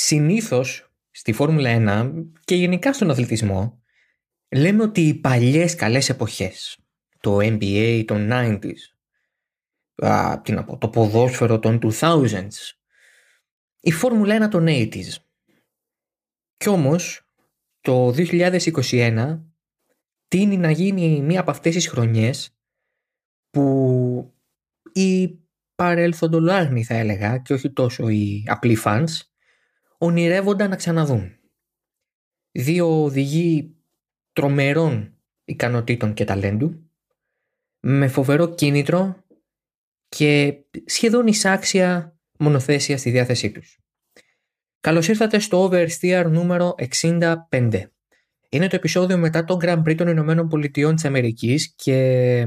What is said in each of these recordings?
συνήθως στη Φόρμουλα 1 και γενικά στον αθλητισμό λέμε ότι οι παλιές καλές εποχές, το NBA των 90s, α, τι να πω, το ποδόσφαιρο των 2000s, η Φόρμουλα 1 των 80s. Κι όμως το 2021 τίνει να γίνει μία από αυτές τις χρονιές που οι παρελθοντολάγνοι θα έλεγα και όχι τόσο οι απλοί φανς ονειρεύονταν να ξαναδούν. Δύο οδηγοί τρομερών ικανοτήτων και ταλέντου με φοβερό κίνητρο και σχεδόν εισάξια μονοθέσια στη διάθεσή τους. Καλώς ήρθατε στο Oversteer νούμερο 65. Είναι το επεισόδιο μετά το Grand Prix των Ηνωμένων Πολιτειών της Αμερικής και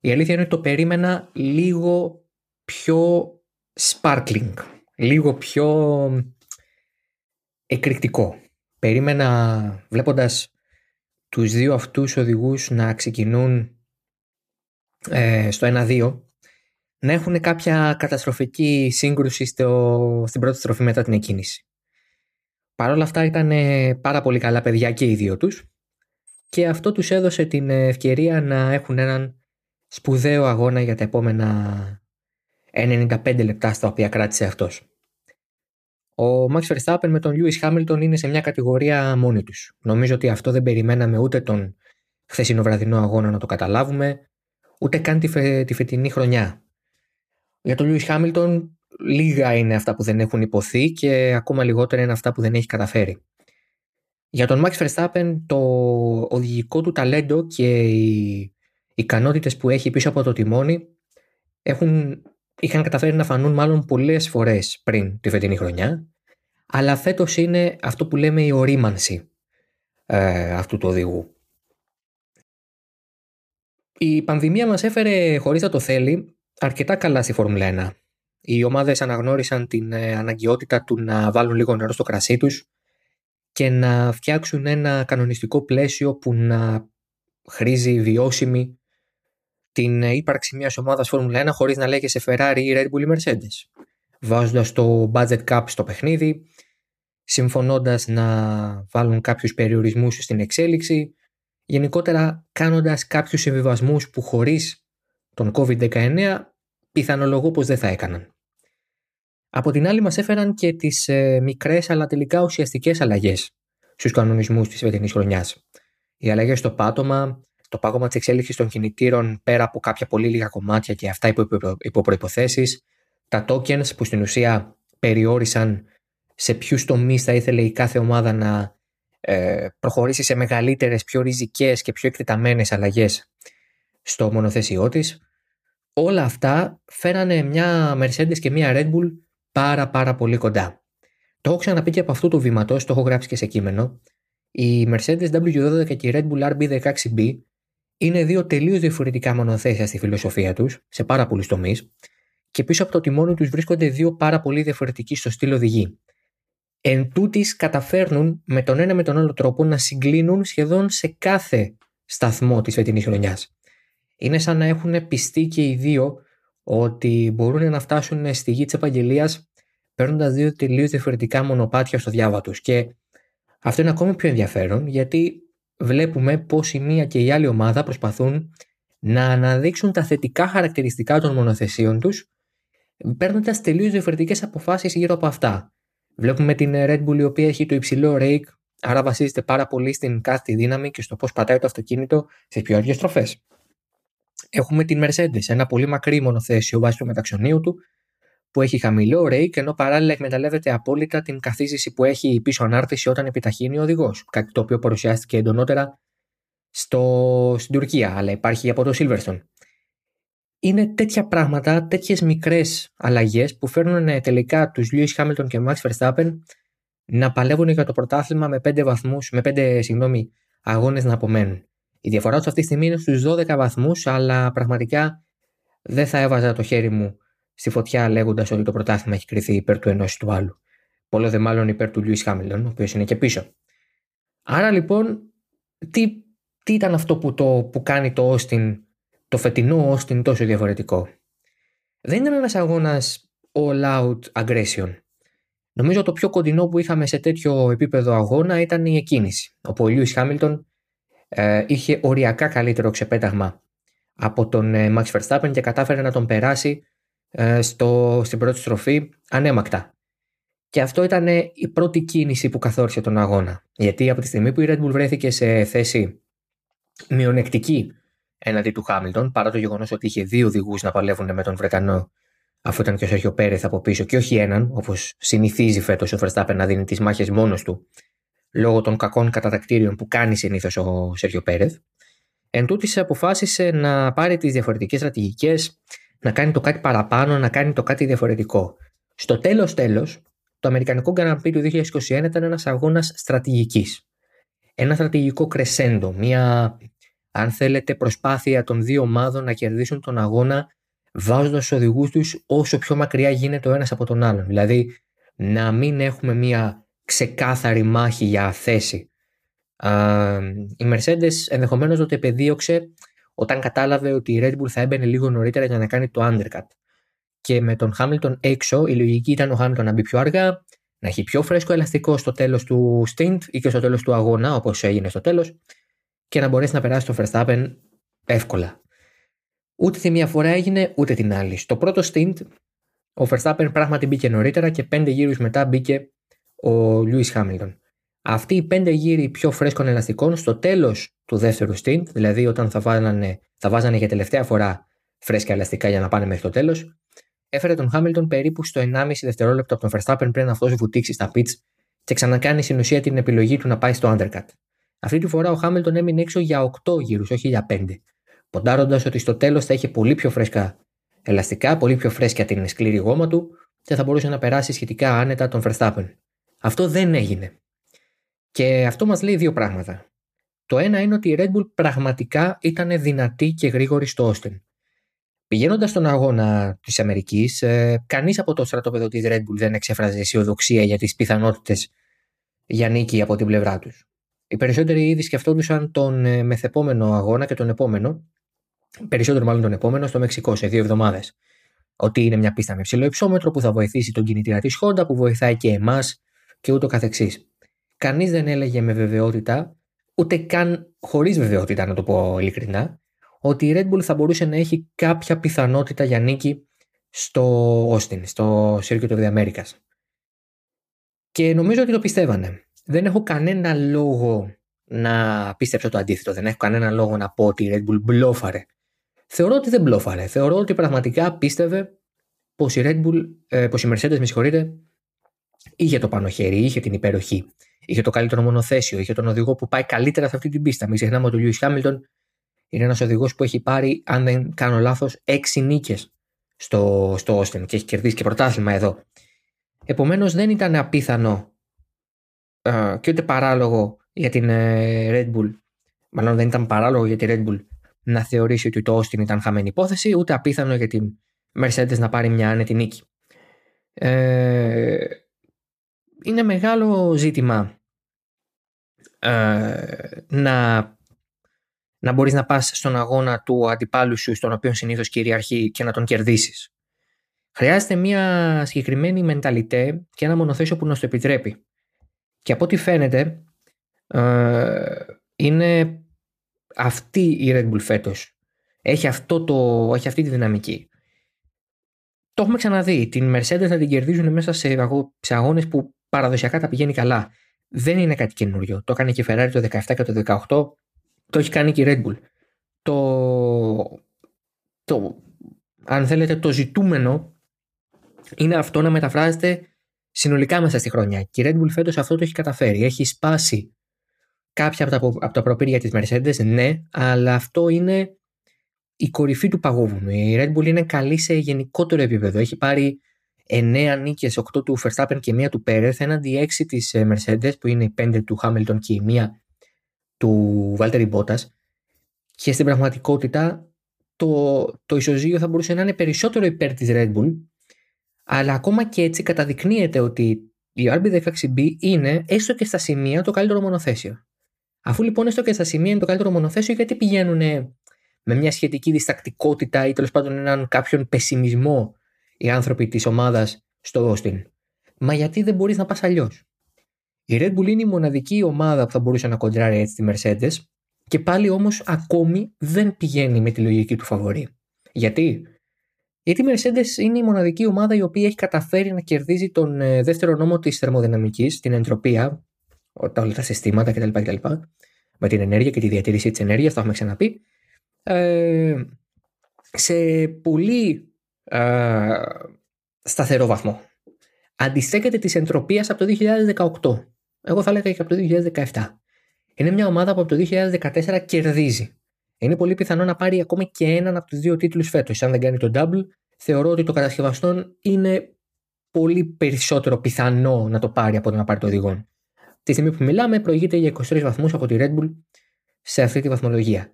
η αλήθεια είναι ότι το περίμενα λίγο πιο sparkling, λίγο πιο εκρηκτικό. Περίμενα βλέποντας τους δύο αυτούς οδηγούς να ξεκινούν ε, στο 1-2 να έχουν κάποια καταστροφική σύγκρουση στο, στην πρώτη στροφή μετά την εκκίνηση. Παρ' όλα αυτά ήταν πάρα πολύ καλά παιδιά και οι δύο τους και αυτό τους έδωσε την ευκαιρία να έχουν έναν σπουδαίο αγώνα για τα επόμενα 95 λεπτά στα οποία κράτησε αυτός. Ο Max Verstappen με τον Lewis Hamilton είναι σε μια κατηγορία μόνοι τους. Νομίζω ότι αυτό δεν περιμέναμε ούτε τον χθεσινό βραδινό αγώνα να το καταλάβουμε, ούτε καν τη, τη φετινή χρονιά. Για τον Lewis Hamilton λίγα είναι αυτά που δεν έχουν υποθεί και ακόμα λιγότερα είναι αυτά που δεν έχει καταφέρει. Για τον Max Verstappen το οδηγικό του ταλέντο και οι ικανότητες που έχει πίσω από το τιμόνι έχουν, είχαν καταφέρει να φανούν μάλλον πολλές φορές πριν τη φετινή χρονιά αλλά φέτος είναι αυτό που λέμε η ορίμανση ε, αυτού του οδηγού. Η πανδημία μας έφερε χωρίς να το θέλει αρκετά καλά στη Φόρμουλα 1 οι ομάδες αναγνώρισαν την ε, αναγκαιότητα του να βάλουν λίγο νερό στο κρασί τους και να φτιάξουν ένα κανονιστικό πλαίσιο που να χρήζει βιώσιμη την ύπαρξη μιας ομάδας Φόρμουλα 1 χωρίς να λέγεται Ferrari ή Red Bull ή Mercedes. Βάζοντας το budget cap στο παιχνίδι, συμφωνώντας να βάλουν κάποιους περιορισμούς στην εξέλιξη, γενικότερα κάνοντας κάποιους συμβιβασμούς που χωρίς τον COVID-19 πιθανολογώ πως δεν θα έκαναν. Από την άλλη, μας έφεραν και τις ε, μικρές αλλά τελικά ουσιαστικές αλλαγές στους κανονισμούς της φετινής χρονιάς. Οι αλλαγές στο πάτωμα, το πάγωμα της εξέλιξης των κινητήρων πέρα από κάποια πολύ λίγα κομμάτια και αυτά υπό, υπό προποθέσει, τα tokens που στην ουσία περιόρισαν σε ποιους τομείς θα ήθελε η κάθε ομάδα να ε, προχωρήσει σε μεγαλύτερες, πιο ριζικές και πιο εκτεταμένες αλλαγές στο μονοθέσιό της. Όλα αυτά φέρανε μια Mercedes και μια Red Bull πάρα πάρα πολύ κοντά. Το έχω ξαναπεί και από αυτού του βήματος, το έχω γράψει και σε κείμενο. Η Mercedes W12 και η Red Bull RB16B είναι δύο τελείως διαφορετικά μονοθέσια στη φιλοσοφία τους, σε πάρα πολλούς τομείς, και πίσω από το τιμόνι τους βρίσκονται δύο πάρα πολύ διαφορετικοί στο στυλ οδηγοί. Εν τούτης καταφέρνουν με τον ένα με τον άλλο τρόπο να συγκλίνουν σχεδόν σε κάθε σταθμό της φετινής χρονιάς. Είναι σαν να έχουν πιστεί και οι δύο ότι μπορούν να φτάσουν στη γη της επαγγελίας παίρνοντας δύο τελείως διαφορετικά μονοπάτια στο διάβα τους. Και αυτό είναι ακόμη πιο ενδιαφέρον γιατί βλέπουμε πώ η μία και η άλλη ομάδα προσπαθούν να αναδείξουν τα θετικά χαρακτηριστικά των μονοθεσίων τους, παίρνοντας τελείως διαφορετικές αποφάσεις γύρω από αυτά. Βλέπουμε την Red Bull η οποία έχει το υψηλό rake, άρα βασίζεται πάρα πολύ στην κάθε δύναμη και στο πώς πατάει το αυτοκίνητο σε πιο αργέ στροφές. Έχουμε την Mercedes, ένα πολύ μακρύ μονοθέσιο βάσει του μεταξονίου του, που έχει χαμηλό rake, ενώ παράλληλα εκμεταλλεύεται απόλυτα την καθίζηση που έχει η πίσω ανάρτηση όταν επιταχύνει ο οδηγός. Κάτι το οποίο παρουσιάστηκε εντονότερα στο, στην Τουρκία, αλλά υπάρχει από το Silverstone. Είναι τέτοια πράγματα, τέτοιες μικρές αλλαγές που φέρνουν ε, τελικά τους Lewis Hamilton και Max Verstappen να παλεύουν για το πρωτάθλημα με 5 βαθμούς, με 5 συγγνώμη, αγώνες να απομένουν. Η διαφορά τους αυτή τη στιγμή είναι στους 12 βαθμούς, αλλά πραγματικά δεν θα έβαζα το χέρι μου στη φωτιά λέγοντας ότι το πρωτάθλημα έχει κρυθεί υπέρ του ενός του άλλου. Πολλό δε μάλλον υπέρ του Λιούις Χάμιλτον, ο οποίος είναι και πίσω. Άρα λοιπόν, τι, τι ήταν αυτό που, το, που κάνει το Austin, το φετινό Austin τόσο διαφορετικό; Δεν ήταν ένας αγώνας all out aggression. Νομίζω το πιο κοντινό που είχαμε σε τέτοιο επίπεδο αγώνα ήταν η εκκίνηση, όπου ο Λιούις Χάμιλτον ε, είχε οριακά καλύτερο ξεπέταγμα από τον ε, Max Verstappen και κατάφερε να τον περάσει ε, στο, στην πρώτη στροφή ανέμακτα. Και αυτό ήταν η πρώτη κίνηση που καθόρισε τον αγώνα. Γιατί από τη στιγμή που η Red Bull βρέθηκε σε θέση μειονεκτική έναντι του Χάμιλτον, παρά το γεγονός ότι είχε δύο οδηγούς να παλεύουν με τον Βρετανό, αφού ήταν και ο Σέρχιο Πέρεθ από πίσω και όχι έναν, όπως συνηθίζει φέτος ο Verstappen να δίνει τις μάχες μόνος του, λόγω των κακών κατατακτήριων που κάνει συνήθως ο Σέρχιο Πέρεθ. Εν τούτης αποφάσισε να πάρει τις διαφορετικές στρατηγικές, να κάνει το κάτι παραπάνω, να κάνει το κάτι διαφορετικό. Στο τέλος τέλος, το Αμερικανικό Grand Prix του 2021 ήταν ένας αγώνας στρατηγικής. Ένα στρατηγικό κρεσέντο, μια αν θέλετε προσπάθεια των δύο ομάδων να κερδίσουν τον αγώνα βάζοντας τους οδηγούς τους όσο πιο μακριά γίνεται ο ένας από τον άλλον. Δηλαδή να μην έχουμε μια ξεκάθαρη μάχη για θέση. η Mercedes ενδεχομένως το επεδίωξε όταν κατάλαβε ότι η Red Bull θα έμπαινε λίγο νωρίτερα για να κάνει το undercut. Και με τον Hamilton έξω, η λογική ήταν ο Hamilton να μπει πιο αργά, να έχει πιο φρέσκο ελαστικό στο τέλος του stint ή και στο τέλος του αγώνα, όπως έγινε στο τέλος, και να μπορέσει να περάσει το Verstappen εύκολα. Ούτε τη μία φορά έγινε, ούτε την άλλη. Στο πρώτο stint, ο Verstappen πράγματι μπήκε νωρίτερα και πέντε γύρους μετά μπήκε ο Lewis Hamilton. Αυτοί οι πέντε γύροι πιο φρέσκων ελαστικών στο τέλος του δεύτερου stint, δηλαδή όταν θα, βάλανε, θα βάζανε για τελευταία φορά φρέσκα ελαστικά για να πάνε μέχρι το τέλος, έφερε τον Hamilton περίπου στο 1,5 δευτερόλεπτο από τον Verstappen πριν αυτός βουτήξει στα pits και ξανακάνει στην ουσία την επιλογή του να πάει στο undercut. Αυτή τη φορά ο Χάμιλτον έμεινε έξω για 8 γύρους, όχι για 5. Ποντάροντας ότι στο τέλος θα είχε πολύ πιο φρέσκα ελαστικά, πολύ πιο φρέσκια την σκληρή γόμα του και θα μπορούσε να περάσει σχετικά άνετα τον Verstappen. Αυτό δεν έγινε. Και αυτό μας λέει δύο πράγματα. Το ένα είναι ότι η Red Bull πραγματικά ήταν δυνατή και γρήγορη στο Austin. Πηγαίνοντας στον αγώνα της Αμερικής, ε, κανείς από το στρατόπεδο της Red Bull δεν εξέφραζε αισιοδοξία για τις πιθανότητες για νίκη από την πλευρά τους. Οι περισσότεροι ήδη σκεφτόντουσαν τον ε, μεθεπόμενο αγώνα και τον επόμενο, περισσότερο μάλλον τον επόμενο, στο Μεξικό σε δύο εβδομάδες. Ότι είναι μια πίστα με ψηλό υψόμετρο που θα βοηθήσει τον κινητήρα της Honda, που βοηθάει και εμάς και ούτω καθεξής. Κανείς δεν έλεγε με βεβαιότητα, ούτε καν χωρίς βεβαιότητα να το πω ειλικρινά, ότι η Red Bull θα μπορούσε να έχει κάποια πιθανότητα για νίκη στο Austin, στο Circuit of the Americas. Και νομίζω ότι το πιστεύανε δεν έχω κανένα λόγο να πίστεψω το αντίθετο. Δεν έχω κανένα λόγο να πω ότι η Red Bull μπλόφαρε. Θεωρώ ότι δεν μπλόφαρε. Θεωρώ ότι πραγματικά πίστευε πως η Red Bull, ε, πως η Mercedes, με συγχωρείτε, είχε το πάνω χέρι, είχε την υπεροχή. Είχε το καλύτερο μονοθέσιο, είχε τον οδηγό που πάει καλύτερα σε αυτή την πίστα. Μην ξεχνάμε ότι ο Lewis Hamilton είναι ένας οδηγός που έχει πάρει, αν δεν κάνω λάθος, έξι νίκες στο, στο Austin και έχει κερδίσει και πρωτάθλημα εδώ. Επομένως δεν ήταν απίθανο και ούτε παράλογο για την ε, Red Bull, μάλλον δεν ήταν παράλογο για την Red Bull να θεωρήσει ότι το Austin ήταν χαμένη υπόθεση, ούτε απίθανο για την Mercedes να πάρει μια άνετη νίκη. Ε, είναι μεγάλο ζήτημα ε, να, να μπορείς να πας στον αγώνα του αντιπάλου σου στον οποίο συνήθως κυριαρχεί και να τον κερδίσεις. Χρειάζεται μια συγκεκριμένη μενταλιτέ και ένα μονοθέσιο που να το επιτρέπει. Και από ό,τι φαίνεται ε, είναι αυτή η Red Bull φέτος. Έχει, αυτό το, έχει αυτή τη δυναμική. Το έχουμε ξαναδεί. Την Mercedes να την κερδίζουν μέσα σε, σε αγώνες που παραδοσιακά τα πηγαίνει καλά. Δεν είναι κάτι καινούριο. Το έκανε και η Ferrari το 17 και το 18. Το έχει κάνει και η Red Bull. Το, το, αν θέλετε, το ζητούμενο είναι αυτό να μεταφράζεται συνολικά μέσα στη χρονιά. Και η Red Bull φέτος αυτό το έχει καταφέρει. Έχει σπάσει κάποια από τα, από τα προπήρια της Mercedes, ναι, αλλά αυτό είναι η κορυφή του παγόβουνου. Η Red Bull είναι καλή σε γενικότερο επίπεδο. Έχει πάρει 9 νίκες, 8 του Verstappen και 1 του Perez, έναντι 6 της ε, Mercedes, που είναι η 5 του Hamilton και η 1 του Valtteri Bottas. Και στην πραγματικότητα το, το ισοζύγιο θα μπορούσε να είναι περισσότερο υπέρ της Red Bull, αλλά ακόμα και έτσι καταδεικνύεται ότι η RB16B είναι έστω και στα σημεία το καλύτερο μονοθέσιο. Αφού λοιπόν έστω και στα σημεία είναι το καλύτερο μονοθέσιο, γιατί πηγαίνουν με μια σχετική διστακτικότητα ή τέλος πάντων έναν κάποιον πεσιμισμό οι άνθρωποι της ομάδας στο Austin. Μα γιατί δεν μπορεί να πας αλλιώς; Η Red Bull είναι η μοναδική ομάδα που θα μπορούσε να κοντράρει έτσι τη Mercedes και πάλι όμως ακόμη δεν πηγαίνει με τη λογική του φαβορή. Γιατί; Γιατί η Mercedes είναι η μοναδική ομάδα η οποία έχει καταφέρει να κερδίζει τον ε, δεύτερο νόμο της θερμοδυναμικής, την εντροπία, τα όλα τα συστήματα κτλ. κτλ με την ενέργεια και τη διατήρηση της ενέργειας, το έχουμε ξαναπεί. Ε, σε πολύ ε, σταθερό βαθμό. Αντιστέκεται της εντροπία από το 2018. Εγώ θα έλεγα και από το 2017. Είναι μια ομάδα που από το 2014 κερδίζει. Είναι πολύ πιθανό να πάρει ακόμη και έναν από τους δύο τίτλους φέτος. Αν δεν κάνει το double, θεωρώ ότι το κατασκευαστών είναι πολύ περισσότερο πιθανό να το πάρει από το να πάρει το οδηγό. Τη στιγμή που μιλάμε, προηγείται για 23 βαθμούς από τη Red Bull σε αυτή τη βαθμολογία.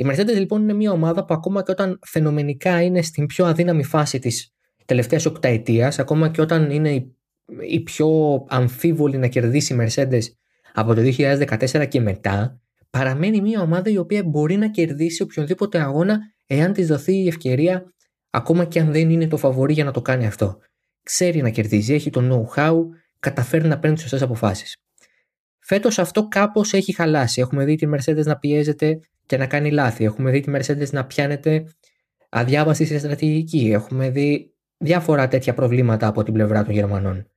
Η Mercedes λοιπόν είναι μια ομάδα που ακόμα και όταν φαινομενικά είναι στην πιο αδύναμη φάση της τελευταίας οκταετία, ακόμα και όταν είναι η πιο αμφίβολη να κερδίσει η Mercedes από το 2014 και μετά, παραμένει μια ομάδα η οποία μπορεί να κερδίσει οποιονδήποτε αγώνα εάν της δοθεί η ευκαιρία, ακόμα και αν δεν είναι το φαβορή για να το κάνει αυτό. Ξέρει να κερδίζει, έχει το know-how, καταφέρει να παίρνει τις σωστές αποφάσεις. Φέτος αυτό κάπως έχει χαλάσει. Έχουμε δει τη Mercedes να πιέζεται και να κάνει λάθη. Έχουμε δει τη Mercedes να πιάνεται αδιάβαστη σε στρατηγική. Έχουμε δει διάφορα τέτοια προβλήματα από την πλευρά των Γερμανών.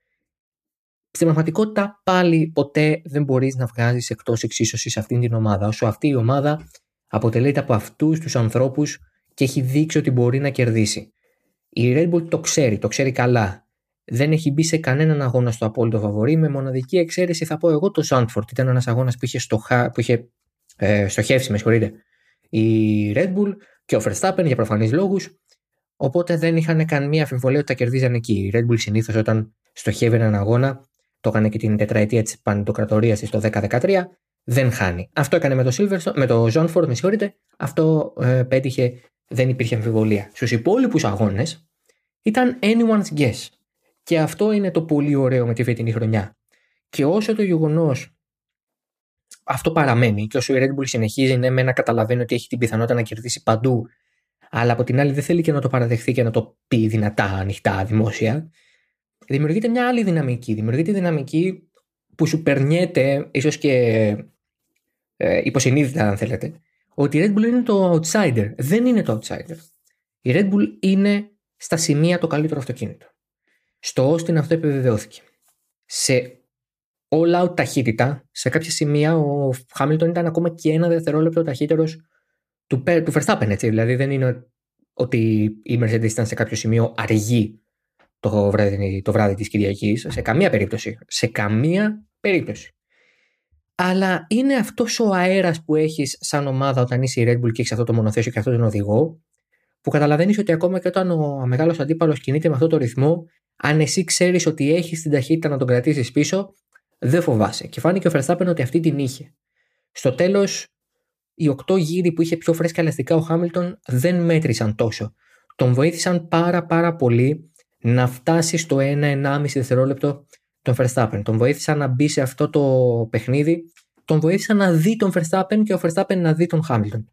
Στην πραγματικότητα πάλι ποτέ δεν μπορείς να βγάζεις εκτός εξίσωσης σε αυτήν την ομάδα, όσο αυτή η ομάδα αποτελείται από αυτούς τους ανθρώπους και έχει δείξει ότι μπορεί να κερδίσει. Η Red Bull το ξέρει, το ξέρει καλά. Δεν έχει μπει σε κανέναν αγώνας στο απόλυτο φαβορή. Με μοναδική εξαίρεση θα πω εγώ το Zandvoort. Ήταν ένας αγώνας που είχε, στοχα... που είχε ε, στοχεύσει, με συγχωρείτε, η Red Bull και ο Verstappen για προφανείς λόγους. Οπότε δεν είχαν καμία αμφιβολία ότι τα κερδίζαν εκεί. Η Red Bull συνήθως όταν στοχεύει έναν αγώνα το έκανε και την τετραετία της πανετοκρατορία της το 10-13, δεν χάνει. Αυτό έκανε με το, Silverstone, με το John με συγχωρείτε, αυτό ε, πέτυχε, δεν υπήρχε αμφιβολία. Στους υπόλοιπους αγώνες ήταν anyone's guess. Και αυτό είναι το πολύ ωραίο με τη φετινή χρονιά. Και όσο το γεγονός αυτό παραμένει και όσο η Red Bull συνεχίζει ναι, με να καταλαβαίνει ότι έχει την πιθανότητα να κερδίσει παντού, αλλά από την άλλη δεν θέλει και να το παραδεχθεί και να το πει δυνατά, ανοιχτά, δημόσια, δημιουργείται μια άλλη δυναμική. Δημιουργείται δυναμική που σου περνιέται, ίσως και ε, υποσυνείδητα, αν θέλετε, ότι η Red Bull είναι το outsider. Δεν είναι το outsider. Η Red Bull είναι στα σημεία το καλύτερο αυτοκίνητο. Στο Austin αυτό επιβεβαιώθηκε. Σε all out ταχύτητα, σε κάποια σημεία ο Χάμιλτον ήταν ακόμα και ένα δευτερόλεπτο ταχύτερος του, του Verstappen. Έτσι. Δηλαδή δεν είναι ότι η Mercedes ήταν σε κάποιο σημείο αργή το βράδυ, το βράδυ της Κυριακής, σε καμία περίπτωση. Σε καμία περίπτωση. Αλλά είναι αυτός ο αέρας που έχεις σαν ομάδα όταν είσαι η Red Bull και έχεις αυτό το μονοθέσιο και αυτό τον οδηγό, που καταλαβαίνεις ότι ακόμα και όταν ο μεγάλος αντίπαλος κινείται με αυτό το ρυθμό, αν εσύ ξέρεις ότι έχεις την ταχύτητα να τον κρατήσεις πίσω, δεν φοβάσαι. Και φάνηκε ο Verstappen ότι αυτή την είχε. Στο τέλος, οι οκτώ γύροι που είχε πιο φρέσκα ελαστικά ο Χάμιλτον δεν μέτρησαν τόσο. Τον βοήθησαν πάρα πάρα πολύ να φτάσει στο 1-1,5 δευτερόλεπτο τον Verstappen. Τον βοήθησαν να μπει σε αυτό το παιχνίδι. Τον βοήθησαν να δει τον Verstappen και ο Verstappen να δει τον Hamilton.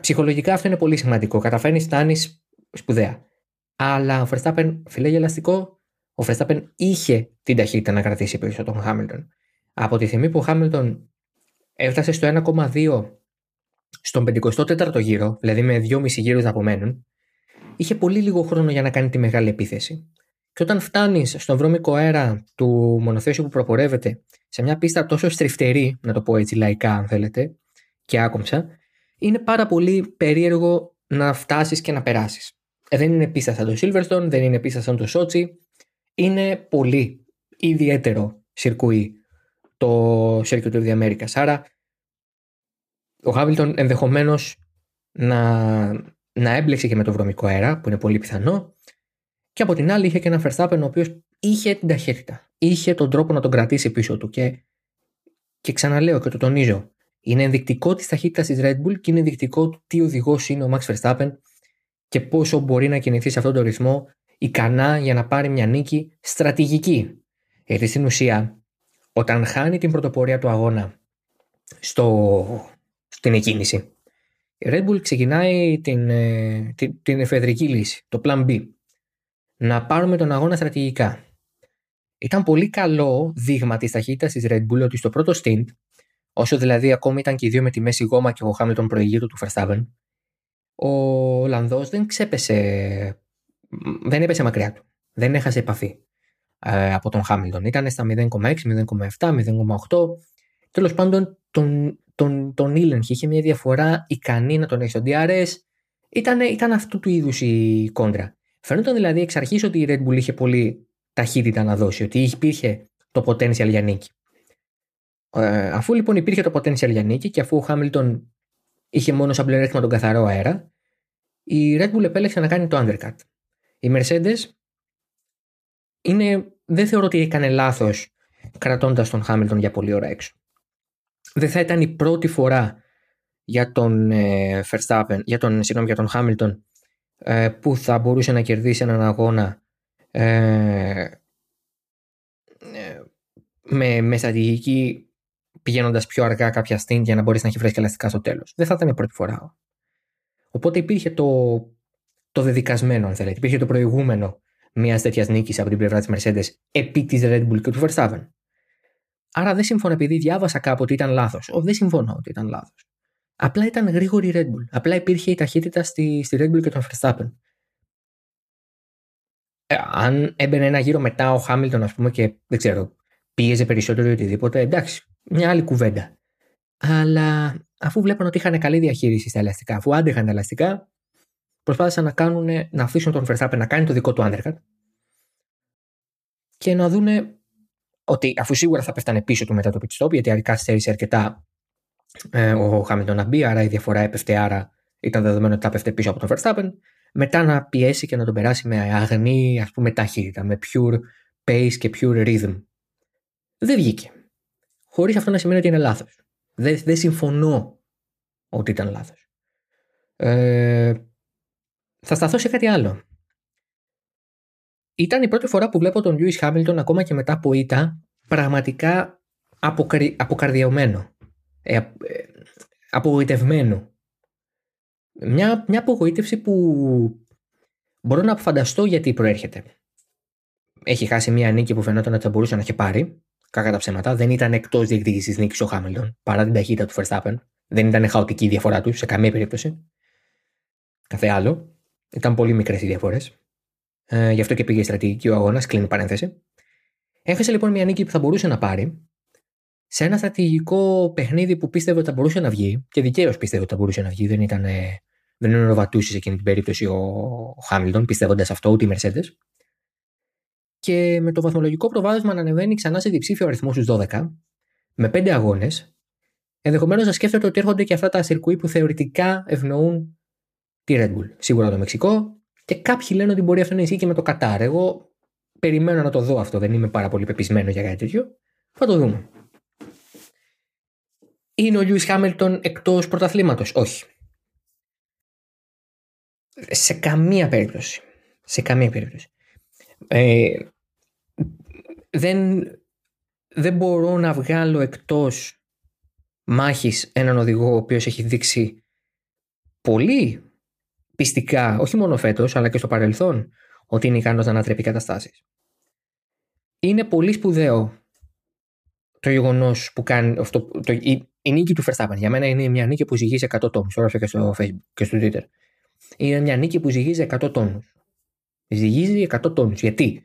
ψυχολογικά αυτό είναι πολύ σημαντικό. Καταφέρνεις, φτάνει σπουδαία. Αλλά ο Verstappen, φιλέ ελαστικό, ο Verstappen είχε την ταχύτητα να κρατήσει πίσω τον Hamilton. Από τη στιγμή που ο Hamilton έφτασε στο 1,2 στον 54ο γύρο, δηλαδή με 2,5 γύρους να απομένουν, είχε πολύ λίγο χρόνο για να κάνει τη μεγάλη επίθεση. Και όταν φτάνεις στον βρώμικο αέρα του μονοθέσιου που προπορεύεται σε μια πίστα τόσο στριφτερή, να το πω έτσι λαϊκά αν θέλετε, και άκομψα, είναι πάρα πολύ περίεργο να φτάσεις και να περάσεις. Ε, δεν είναι πίστα σαν το Silverstone, δεν είναι πίστα σαν το Sochi. Είναι πολύ ιδιαίτερο σιρκουί το Circuit of the Americas. Άρα ο Χάβιλτον ενδεχομένως να να έμπλεξε και με το βρωμικό αέρα, που είναι πολύ πιθανό. Και από την άλλη είχε και ένα Verstappen ο οποίος είχε την ταχύτητα. Είχε τον τρόπο να τον κρατήσει πίσω του. Και, και ξαναλέω και το τονίζω. Είναι ενδεικτικό της ταχύτητας της Red Bull και είναι ενδεικτικό του τι οδηγός είναι ο Max Verstappen και πόσο μπορεί να κινηθεί σε αυτόν τον ρυθμό ικανά για να πάρει μια νίκη στρατηγική. Γιατί στην ουσία, όταν χάνει την πρωτοπορία του αγώνα στο, στην εκκίνηση, η Red Bull ξεκινάει την, ε, την, την εφεδρική λύση, το Plan B. Να πάρουμε τον αγώνα στρατηγικά. ήταν πολύ καλό δείγμα της ταχύτητας της Red Bull ότι στο πρώτο stint, όσο δηλαδή ακόμη ήταν και οι δύο με τη μέση γόμα και ο Χάμιλτον προηγείτο του Verstappen, ο Ολλανδός δεν ξέπεσε. Δεν έπεσε μακριά του. Δεν έχασε επαφή ε, από τον Χάμιλτον. Ήταν στα 0,6, 0,7, 0,8. Τέλος πάντων, τον, τον, τον ήλεγχε. Είχε μια διαφορά ικανή να τον έχει στο DRS. Ήταν, ήταν αυτού του είδους η κόντρα. Φαίνονταν δηλαδή εξ αρχής ότι η Red Bull είχε πολύ ταχύτητα να δώσει, ότι υπήρχε το potential για νίκη. Ε, αφού λοιπόν υπήρχε το potential για νίκη και αφού ο Χάμιλτον είχε μόνος σαν πλεονέκτημα τον καθαρό αέρα, η Red Bull επέλεξε να κάνει το undercut. Η Mercedes είναι, δεν θεωρώ ότι έκανε λάθος κρατώντας τον Χάμιλτον για πολλή ώρα έξω. Δεν θα ήταν η πρώτη φορά για τον ε, Verstappen, για τον, συγγνώμη, για τον Hamilton ε, που θα μπορούσε να κερδίσει έναν αγώνα ε, ε με, με στρατηγική πηγαίνοντας πιο αργά κάποια στιγμή για να μπορείς να έχει φρέσκα ελαστικά στο τέλος. Δεν θα ήταν η πρώτη φορά. Οπότε υπήρχε το, το δεδικασμένο, αν θέλετε. Υπήρχε το προηγούμενο μιας τέτοιας νίκης από την πλευρά της Mercedes επί της Red Bull και του Verstappen. Άρα δεν συμφωνώ επειδή διάβασα κάπου ότι ήταν λάθος. Δεν συμφωνώ ότι ήταν λάθος. Απλά ήταν γρήγορη η Red Bull. Απλά υπήρχε η ταχύτητα στη, στη Red Bull και τον Verstappen. Ε, αν έμπαινε ένα γύρο μετά ο Χάμιλτον, ας πούμε, και δεν ξέρω, πίεζε περισσότερο ή οτιδήποτε, εντάξει, μια άλλη κουβέντα. Αλλά αφού βλέπαν ότι είχαν καλή διαχείριση στα ελαστικά, αφού άντεχαν τα ελαστικά, προσπάθησαν να, κάνουν, να αφήσουν τον Verstappen να κάνει το δικό του undercut και να δούνε ότι αφού σίγουρα θα πέφτανε πίσω του μετά το pit stop, γιατί καθυστέρησε αρκετά ε, ο Χάμιλτον να μπει, άρα η διαφορά έπεφτε, άρα ήταν δεδομένο ότι θα πέφτε πίσω από τον Verstappen, μετά να πιέσει και να τον περάσει με αγνή ας πούμε ταχύτητα, με pure pace και pure rhythm. Δεν βγήκε. Χωρίς αυτό να σημαίνει ότι είναι λάθος. Δεν, δεν συμφωνώ ότι ήταν λάθος. Ε, θα σταθώ σε κάτι άλλο. Ήταν η πρώτη φορά που βλέπω τον Λιούις Χάμιλτον ακόμα και μετά από ήττα πραγματικά αποκρι... αποκαρδιωμένο. Ε, ε, απογοητευμένο. Μια, μια απογοήτευση που μπορώ να φανταστώ γιατί προέρχεται. Έχει χάσει μια νίκη που φαινόταν ότι θα μπορούσε να έχει πάρει. Κακά τα ψέματα. Δεν ήταν εκτός διεκδίκησης νίκης ο Χάμιλτον παρά την ταχύτητα του Verstappen. Δεν ήταν χαοτική η διαφορά τους σε καμία περίπτωση. Καθέ άλλο. Ήταν πολύ μικρές οι διαφορές. Ε, γι' αυτό και πήγε στρατηγική ο αγώνας, κλείνει παρένθεση. Έχασε λοιπόν μια νίκη που θα μπορούσε να πάρει σε ένα στρατηγικό παιχνίδι που πίστευε ότι θα μπορούσε να βγει και δικαίως πίστευε ότι θα μπορούσε να βγει. Δεν ήταν, δεν είναι ροβατούση σε εκείνη την περίπτωση ο Χάμιλτον, πιστεύοντας αυτό, ούτε οι Mercedes. Και με το βαθμολογικό προβάδισμα να ανεβαίνει ξανά σε διψήφιο αριθμό στους 12, με 5 αγώνες, ενδεχομένως να σκέφτεται ότι έρχονται και αυτά τα σιρκουί που θεωρητικά ευνοούν τη Red Bull. Σίγουρα το Μεξικό, και κάποιοι λένε ότι μπορεί αυτό να ισχύει και με το Κατάρ. Εγώ περιμένω να το δω αυτό. Δεν είμαι πάρα πολύ πεπισμένο για κάτι τέτοιο. Θα το δούμε. Είναι ο Λιούι Χάμιλτον εκτός πρωταθλήματος; Όχι. Σε καμία περίπτωση. Σε καμία περίπτωση. Ε, δεν, δεν μπορώ να βγάλω εκτός μάχης έναν οδηγό ο οποίος έχει δείξει πολύ πιστικά, όχι μόνο φέτος, αλλά και στο παρελθόν, ότι είναι ικανός να ανατρέπει καταστάσεις. Είναι πολύ σπουδαίο το γεγονός που κάνει αυτό, το, η, η, νίκη του Verstappen. Για μένα είναι μια νίκη που ζυγίζει 100 τόνους. Τώρα και στο Facebook και στο Twitter. Είναι μια νίκη που ζυγίζει 100 τόνους. Ζυγίζει 100 τόνους. Γιατί;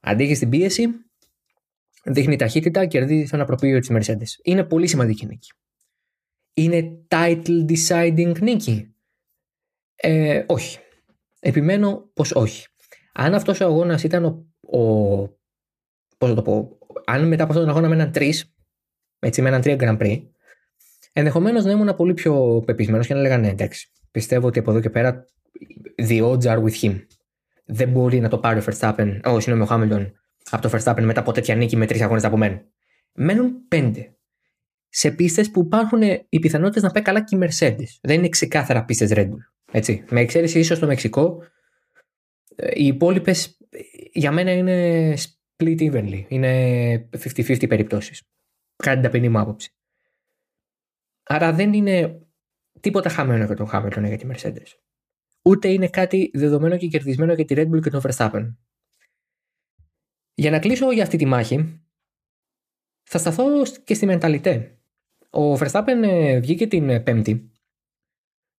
Αντέχει στην πίεση, δείχνει ταχύτητα, κερδίζει ένα προπήγιο της Mercedes. Είναι πολύ σημαντική νίκη. Είναι title deciding νίκη. Ε, όχι. Επιμένω πως όχι. Αν αυτός ο αγώνας ήταν ο. ο πώς το πω. Αν μετά από αυτόν τον αγώνα με έναν τρεις, έτσι με έναν τρία Grand Prix, ενδεχομένως να ήμουν πολύ πιο πεπισμένος και να έλεγα ναι, εντάξει. Πιστεύω ότι από εδώ και πέρα the odds are with him. Δεν μπορεί να το πάρει ο Verstappen, oh, συγγνώμη, ο Hamilton από το Verstappen μετά από τέτοια νίκη με τρεις αγώνες από μένα. Μένουν πέντε. Σε πίστες που υπάρχουν οι πιθανότητες να πάει καλά και η Mercedes. Δεν είναι ξεκάθαρα πίστες Red Bull. Έτσι. Με εξαίρεση ίσως το Μεξικό, ε, οι υπόλοιπες για μένα είναι split evenly. Είναι 50-50 περιπτώσεις. Κάτι την ταπεινή μου άποψη. Άρα δεν είναι τίποτα χαμένο για τον Χάμιλτον για τη Mercedes. Ούτε είναι κάτι δεδομένο και κερδισμένο για τη Red Bull και τον Verstappen. Για να κλείσω για αυτή τη μάχη, θα σταθώ και στη μενταλιτέ. Ο Verstappen ε, βγήκε την ε, Πέμπτη,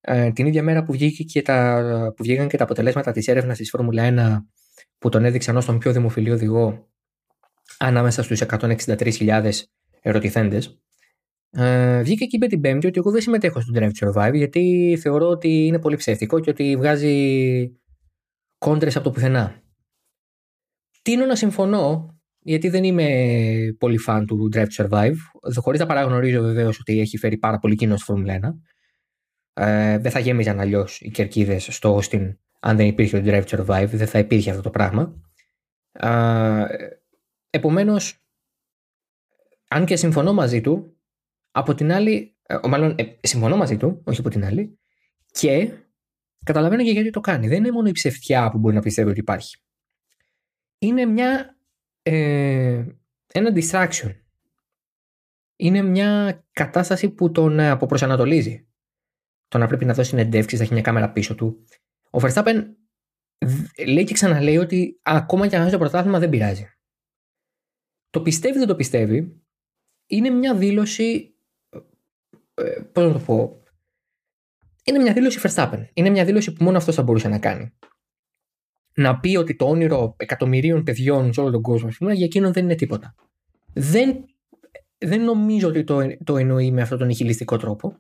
ε, την ίδια μέρα που, βγήκε και τα, που βγήκαν και τα αποτελέσματα της έρευνας της Φόρμουλα 1 που τον έδειξαν ως τον πιο δημοφιλή οδηγό ανάμεσα στους 163.000 ερωτηθέντες. Ε, βγήκε και είπε την Πέμπτη ότι εγώ δεν συμμετέχω στο Drive to Survive γιατί θεωρώ ότι είναι πολύ ψεύτικο και ότι βγάζει κόντρες από το πουθενά. Τίνω να συμφωνώ γιατί δεν είμαι πολύ φαν του Drive to Survive χωρίς να παραγνωρίζω βεβαίως ότι έχει φέρει πάρα πολύ κοινό στη Φόρμουλα 1. Ε, δεν θα γέμιζαν αλλιώς οι κερκίδες στο Austin αν δεν υπήρχε το Drive to Survive, δεν θα υπήρχε αυτό το πράγμα. Ε, Επομένως, αν και συμφωνώ μαζί του, από την άλλη, ε, μάλλον ε, συμφωνώ μαζί του, όχι από την άλλη, και καταλαβαίνω και γιατί το κάνει. Δεν είναι μόνο η ψευτιά που μπορεί να πιστεύει ότι υπάρχει. Είναι μια, ε, ένα distraction. Είναι μια κατάσταση που τον ε, αποπροσανατολίζει. Το να πρέπει να δώσει συνεντεύξεις, θα έχει μια κάμερα πίσω του. Ο Verstappen λέει και ξαναλέει ότι ακόμα και αν χάσει το πρωτάθλημα δεν πειράζει. Το πιστεύει δεν το πιστεύει, είναι μια δήλωση ε, πώς να το πω, είναι μια δήλωση Verstappen. Είναι μια δήλωση που μόνο αυτός θα μπορούσε να κάνει. Να πει ότι το όνειρο εκατομμυρίων παιδιών σε όλο τον κόσμο, πούμε, για εκείνον δεν είναι τίποτα. Δεν, δεν νομίζω ότι το, το εννοεί με αυτόν τον ηχηλιστικό τρόπο.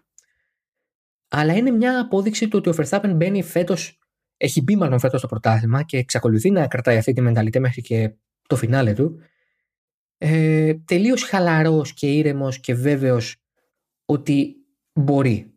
Αλλά είναι μια απόδειξη του ότι ο Verstappen μπαίνει φέτος, έχει μπει μάλλον φέτος στο πρωτάθλημα και εξακολουθεί να κρατάει αυτή τη μενταλιτέ μέχρι και το φινάλε του. Ε, Τελείως χαλαρός και ήρεμος και βέβαιος ότι μπορεί.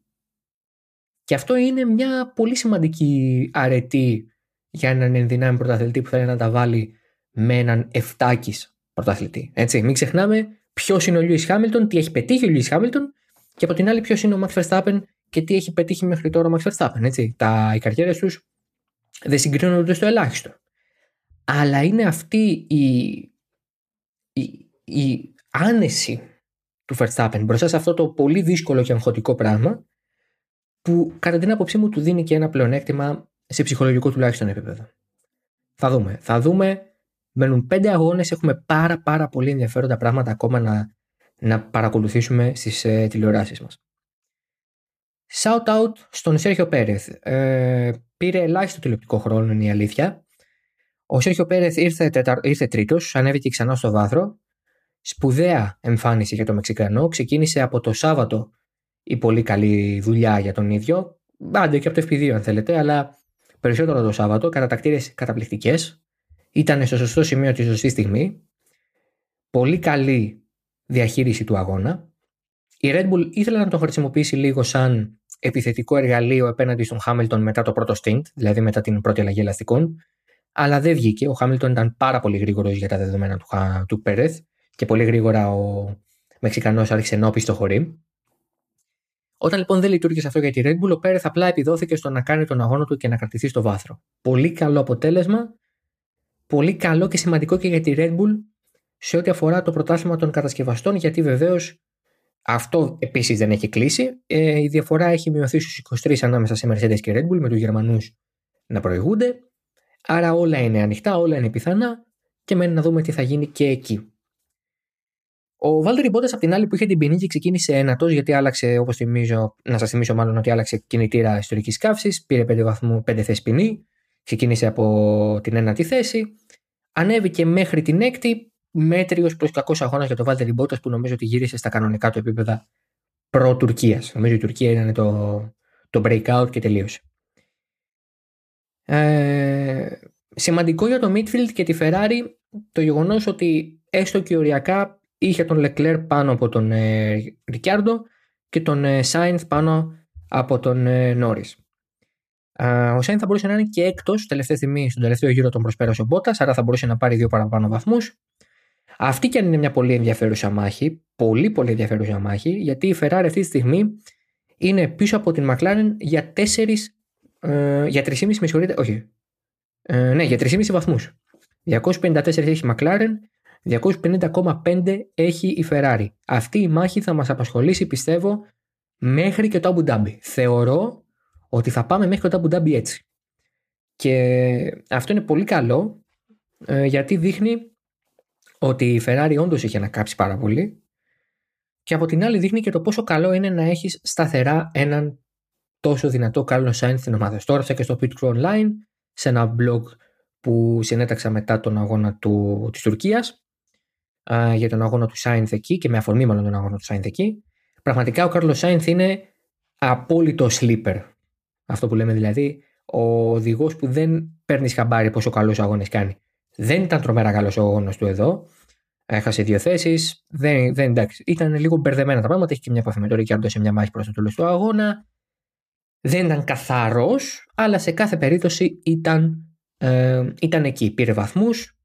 Και αυτό είναι μια πολύ σημαντική αρετή για έναν ενδυνάμει πρωταθλητή που θέλει να τα βάλει με έναν εφτάκης πρωταθλητή. Έτσι, μην ξεχνάμε ποιος είναι ο Λιούι Χάμιλτον, τι έχει πετύχει ο Λιούι Χάμιλτον και από την άλλη ποιος είναι ο Max Verstappen και τι έχει πετύχει μέχρι τώρα ο Max Verstappen. Έτσι. Τα, οι καριέρες τους δεν συγκρίνονται στο ελάχιστο. Αλλά είναι αυτή η, η, η άνεση του Verstappen μπροστά σε αυτό το πολύ δύσκολο και αγχωτικό πράγμα που κατά την άποψή μου του δίνει και ένα πλεονέκτημα σε ψυχολογικό τουλάχιστον επίπεδο. Θα δούμε. Θα δούμε. Μένουν πέντε αγώνες, έχουμε πάρα πάρα πολύ ενδιαφέροντα πράγματα ακόμα να, να παρακολουθήσουμε στις ε, τηλεοράσεις μας. Shout out στον Σέρχιο Πέρεθ. Ε, πήρε ελάχιστο τηλεοπτικό χρόνο, είναι η αλήθεια. Ο Σέρχιο Πέρεθ ήρθε, ήρθε τρίτος, ανέβηκε ξανά στο βάθρο σπουδαία εμφάνιση για το Μεξικανό. Ξεκίνησε από το Σάββατο η πολύ καλή δουλειά για τον ίδιο. Άντε και από το FP2 αν θέλετε, αλλά περισσότερο το Σάββατο. Κατατακτήρες καταπληκτικές. Ήταν στο σωστό σημείο τη σωστή στιγμή. Πολύ καλή διαχείριση του αγώνα. Η Red Bull ήθελε να το χρησιμοποιήσει λίγο σαν επιθετικό εργαλείο απέναντι στον Χάμιλτον μετά το πρώτο stint, δηλαδή μετά την πρώτη αλλαγή ελαστικών. Αλλά δεν βγήκε. Ο Χάμιλτον ήταν πάρα πολύ γρήγορος για τα δεδομένα του, του Πέρεθ και πολύ γρήγορα ο Μεξικανός άρχισε να στο χωρί. Όταν λοιπόν δεν λειτουργήσε αυτό για τη Red Bull, ο Πέρεθ απλά επιδόθηκε στο να κάνει τον αγώνα του και να κρατηθεί στο βάθρο. Πολύ καλό αποτέλεσμα, πολύ καλό και σημαντικό και για τη Red Bull σε ό,τι αφορά το πρωτάθλημα των κατασκευαστών, γιατί βεβαίως αυτό επίσης δεν έχει κλείσει. Ε, η διαφορά έχει μειωθεί στους 23 ανάμεσα σε Mercedes και Red Bull, με τους Γερμανούς να προηγούνται. Άρα όλα είναι ανοιχτά, όλα είναι πιθανά και μένει να δούμε τι θα γίνει και εκεί. Ο Βάλτερ Μπότας, απ' την άλλη, που είχε την ποινή και ξεκίνησε ένατος, γιατί άλλαξε, όπως θυμίζω, να σας θυμίσω μάλλον ότι άλλαξε κινητήρα ιστορικής καύσης, πήρε 5 βαθμού, 5 θέσεις ποινή, ξεκίνησε από την ένατη θέση, ανέβηκε μέχρι την έκτη, μέτριος προς κακός αγώνας για τον Βάλτερ Μπότας, που νομίζω ότι γύρισε στα κανονικά του επίπεδα προ-Τουρκίας. Νομίζω η Τουρκία ήταν το, το breakout και τελείωσε. Ε, σημαντικό για το Midfield και τη Ferrari το γεγονός ότι έστω και οριακά είχε τον Λεκλέρ πάνω από τον ε, Ρικιάρντο και τον ε, Σάινθ πάνω από τον ε, Νόρι. Ο Σάινθ θα μπορούσε να είναι και έκτο τελευταία στιγμή στον τελευταίο γύρο τον προσπέρασε ο Μπότα, άρα θα μπορούσε να πάρει δύο παραπάνω βαθμούς. Αυτή και αν είναι μια πολύ ενδιαφέρουσα μάχη, πολύ πολύ ενδιαφέρουσα μάχη, γιατί η Ferrari αυτή τη στιγμή είναι πίσω από την McLaren για 4, ε, για 3,5 με συγχωρείτε, όχι, ε, ναι, για 3,5 βαθμούς. 254 έχει η McLaren, 250,5 έχει η Ferrari. Αυτή η μάχη θα μας απασχολήσει πιστεύω μέχρι και το Abu Dhabi. Θεωρώ ότι θα πάμε μέχρι το Abu Dhabi έτσι. Και αυτό είναι πολύ καλό ε, γιατί δείχνει ότι η Ferrari όντως είχε ανακάψει πάρα πολύ και από την άλλη δείχνει και το πόσο καλό είναι να έχεις σταθερά έναν τόσο δυνατό Carlos Sainz στην ομάδα. Τώρα και στο Pit Crew Online σε ένα blog που συνέταξα μετά τον αγώνα του, της Τουρκίας για τον αγώνα του Sainz εκεί και με αφορμή μάλλον τον αγώνα του Sainz εκεί. Πραγματικά ο Carlos Sainz είναι απόλυτο sleeper. Αυτό που λέμε δηλαδή, ο οδηγός που δεν παίρνει χαμπάρι πόσο καλού αγώνε κάνει. Δεν ήταν τρομερά καλός ο αγώνας του εδώ. Έχασε δύο θέσεις. Δεν, δεν, εντάξει, ήταν λίγο μπερδεμένα τα πράγματα. Έχει και μια επαφή με το Ρικιάρντο σε μια μάχη προς το τέλος του αγώνα. Δεν ήταν καθαρός, αλλά σε κάθε περίπτωση ήταν, ε, ήταν εκεί. Πήρε βαθμούς.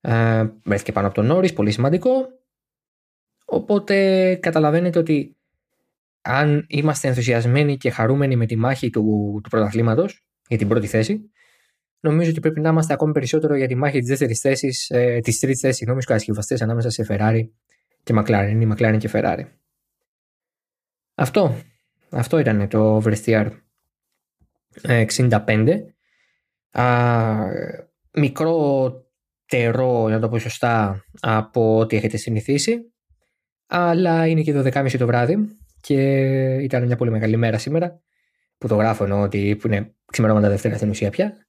Ε, βρέθηκε πάνω από τον Νόρι, πολύ σημαντικό. Οπότε καταλαβαίνετε ότι αν είμαστε ενθουσιασμένοι και χαρούμενοι με τη μάχη του, του πρωταθλήματος για την πρώτη θέση, νομίζω ότι πρέπει να είμαστε ακόμη περισσότερο για τη μάχη της δεύτερης θέσης, ε, της τρίτης θέσης, συγγνώμη, στους κατασκευαστές ανάμεσα σε Ferrari και McLaren, ή McLaren και Ferrari. Αυτό. Αυτό ήταν το Verstier 65. Α, μικρότερο, να το πω σωστά, από ό,τι έχετε συνηθίσει. Αλλά είναι και το 12.30 το βράδυ και ήταν μια πολύ μεγάλη μέρα σήμερα. Που το γράφω εννοώ ότι που είναι ξημερώματα Δευτέρα στην ουσία πια.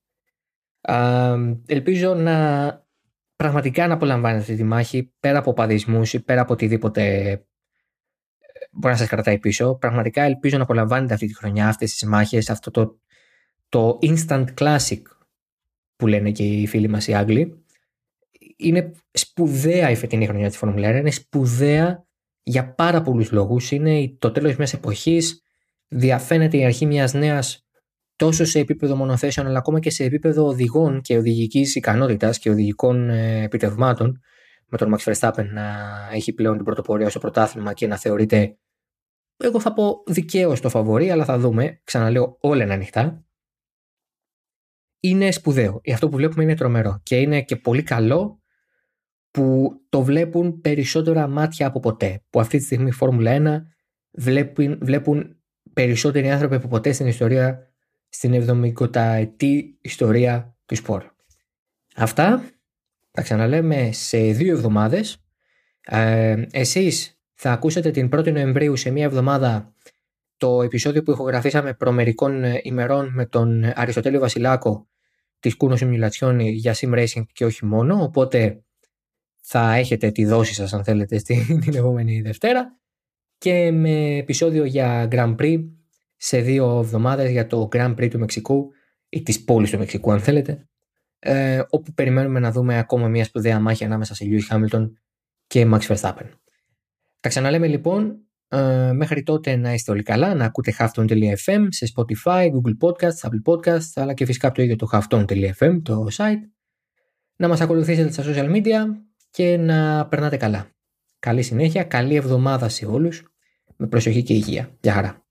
Α, ελπίζω να πραγματικά να απολαμβάνετε αυτή τη μάχη πέρα από παδισμού ή πέρα από οτιδήποτε ε, μπορεί να σας κρατάει πίσω. Πραγματικά ελπίζω να απολαμβάνετε αυτή τη χρονιά, αυτές τις μάχες, αυτό το, το instant classic που λένε και οι φίλοι μας οι Άγγλοι. Είναι σπουδαία η φετινή χρονιά της Φόρμουλα 1, είναι σπουδαία για πάρα πολλούς λόγους. Είναι το τέλος μιας εποχής, διαφαίνεται η αρχή μιας νέας τόσο σε επίπεδο μονοθέσεων αλλά ακόμα και σε επίπεδο οδηγών και οδηγικής ικανότητας και οδηγικών ε, επιτευγμάτων με τον Max Verstappen να έχει πλέον την πρωτοπορία στο πρωτάθλημα και να θεωρείται εγώ θα πω δικαίως το φαβορή αλλά θα δούμε, ξαναλέω όλα είναι ανοιχτά είναι σπουδαίο. Αυτό που βλέπουμε είναι τρομερό και είναι και πολύ καλό που το βλέπουν περισσότερα μάτια από ποτέ. Που αυτή τη στιγμή η Φόρμουλα 1 βλέπουν, βλέπουν περισσότεροι άνθρωποι από ποτέ στην ιστορία στην 70 ετή ιστορία του σπορ. Αυτά τα ξαναλέμε σε δύο εβδομάδες. Ε, εσείς θα ακούσετε την 1η Νοεμβρίου σε μία εβδομάδα το επεισόδιο που ηχογραφήσαμε προμερικών ημερών με τον Αριστοτέλη Βασιλάκο της Κούνος Simulation για Sim Racing και όχι μόνο, οπότε θα έχετε τη δόση σας αν θέλετε στην, την επόμενη Δευτέρα και με επεισόδιο για Grand Prix σε δύο εβδομάδες για το Grand Prix του Μεξικού ή της πόλης του Μεξικού αν θέλετε ε, όπου περιμένουμε να δούμε ακόμα μια σπουδαία μάχη ανάμεσα σε Lewis Hamilton και Max Verstappen. Τα ξαναλέμε λοιπόν ε, μέχρι τότε να είστε όλοι καλά, να ακούτε halftone.fm σε Spotify, Google Podcasts, Apple Podcasts αλλά και φυσικά το ίδιο το halftone.fm, το site. Να μας ακολουθήσετε στα social media και να περνάτε καλά. Καλή συνέχεια, καλή εβδομάδα σε όλους, με προσοχή και υγεία. Γεια χαρά.